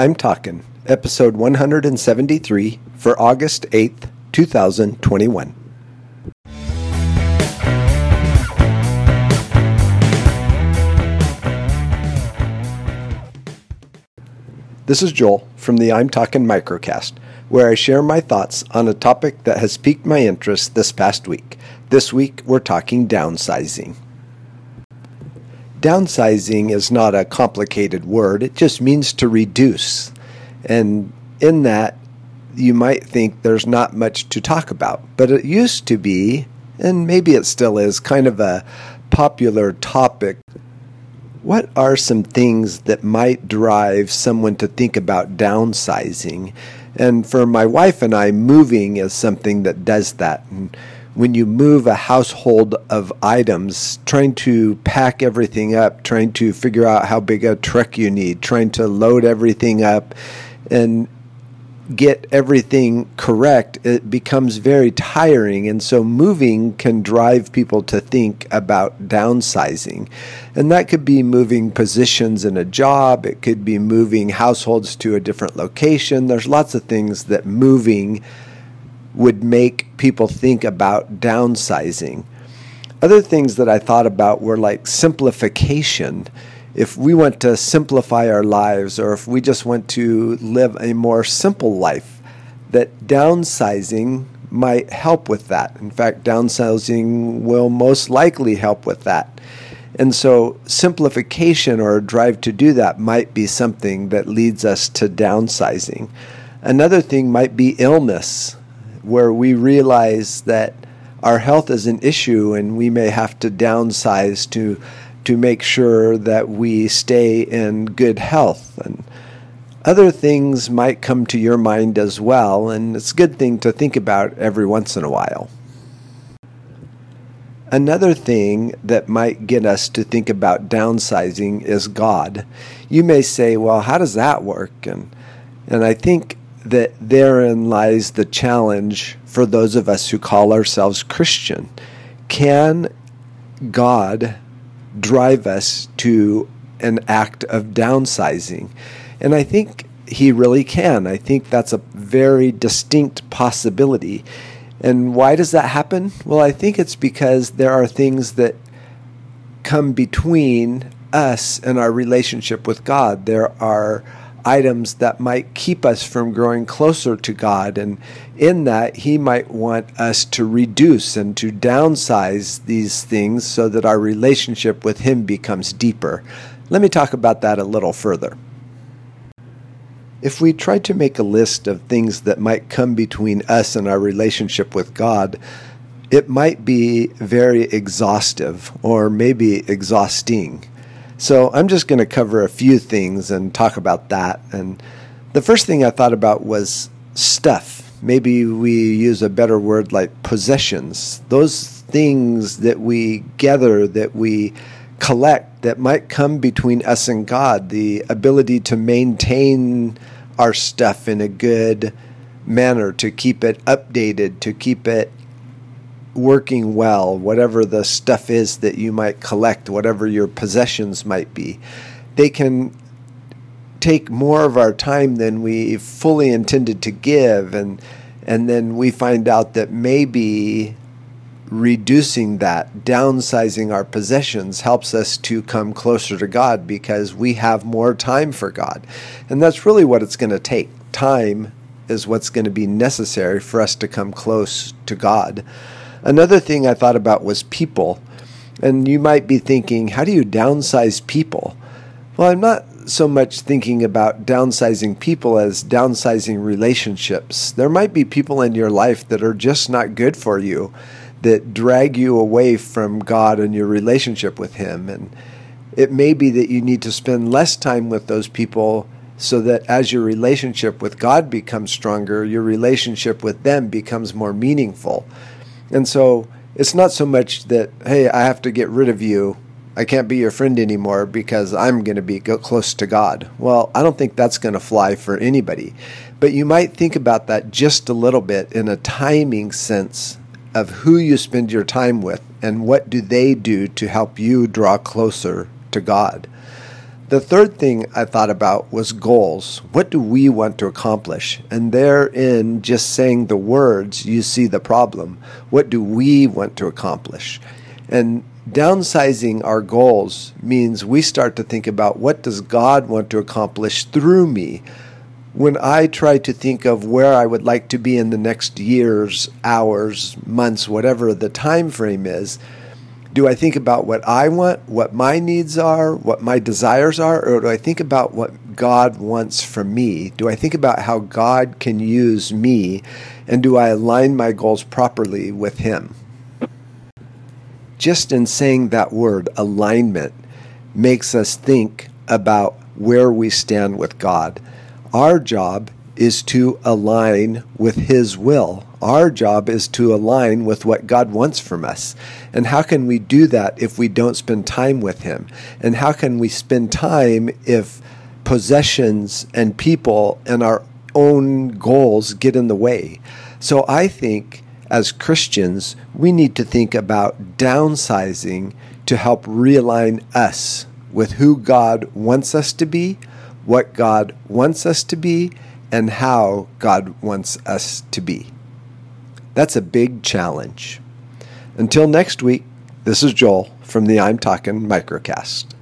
I'm Talking, episode 173 for August 8th, 2021. This is Joel from the I'm Talking Microcast, where I share my thoughts on a topic that has piqued my interest this past week. This week, we're talking downsizing. Downsizing is not a complicated word, it just means to reduce. And in that, you might think there's not much to talk about, but it used to be, and maybe it still is, kind of a popular topic. What are some things that might drive someone to think about downsizing? And for my wife and I, moving is something that does that. And when you move a household of items, trying to pack everything up, trying to figure out how big a truck you need, trying to load everything up and get everything correct, it becomes very tiring. And so moving can drive people to think about downsizing. And that could be moving positions in a job, it could be moving households to a different location. There's lots of things that moving would make people think about downsizing. Other things that I thought about were like simplification. If we want to simplify our lives, or if we just want to live a more simple life, that downsizing might help with that. In fact, downsizing will most likely help with that. And so, simplification or a drive to do that might be something that leads us to downsizing. Another thing might be illness where we realize that our health is an issue and we may have to downsize to to make sure that we stay in good health and other things might come to your mind as well and it's a good thing to think about every once in a while Another thing that might get us to think about downsizing is God. You may say, well, how does that work? And, and I think that therein lies the challenge for those of us who call ourselves Christian. Can God drive us to an act of downsizing? And I think he really can. I think that's a very distinct possibility. And why does that happen? Well, I think it's because there are things that come between us and our relationship with God. There are items that might keep us from growing closer to God. And in that, He might want us to reduce and to downsize these things so that our relationship with Him becomes deeper. Let me talk about that a little further. If we try to make a list of things that might come between us and our relationship with God, it might be very exhaustive or maybe exhausting. So I'm just going to cover a few things and talk about that. And the first thing I thought about was stuff. Maybe we use a better word like possessions. Those things that we gather, that we collect, that might come between us and God. The ability to maintain our stuff in a good manner, to keep it updated, to keep it working well, whatever the stuff is that you might collect, whatever your possessions might be, they can take more of our time than we fully intended to give and and then we find out that maybe reducing that, downsizing our possessions helps us to come closer to God because we have more time for God. And that's really what it's going to take. Time is what's going to be necessary for us to come close to God. Another thing I thought about was people. And you might be thinking, how do you downsize people? Well, I'm not so much thinking about downsizing people as downsizing relationships. There might be people in your life that are just not good for you, that drag you away from God and your relationship with Him. And it may be that you need to spend less time with those people so that as your relationship with God becomes stronger, your relationship with them becomes more meaningful. And so it's not so much that, hey, I have to get rid of you. I can't be your friend anymore because I'm going to be close to God. Well, I don't think that's going to fly for anybody. But you might think about that just a little bit in a timing sense of who you spend your time with and what do they do to help you draw closer to God. The third thing I thought about was goals. What do we want to accomplish? And therein, just saying the words, you see the problem. What do we want to accomplish? And downsizing our goals means we start to think about what does God want to accomplish through me? When I try to think of where I would like to be in the next years, hours, months, whatever the time frame is, do I think about what I want, what my needs are, what my desires are, or do I think about what God wants from me? Do I think about how God can use me, and do I align my goals properly with Him? Just in saying that word, alignment, makes us think about where we stand with God. Our job is to align with His will. Our job is to align with what God wants from us. And how can we do that if we don't spend time with Him? And how can we spend time if possessions and people and our own goals get in the way? So I think as Christians, we need to think about downsizing to help realign us with who God wants us to be, what God wants us to be, and how God wants us to be. That's a big challenge. Until next week, this is Joel from the I'm Talking Microcast.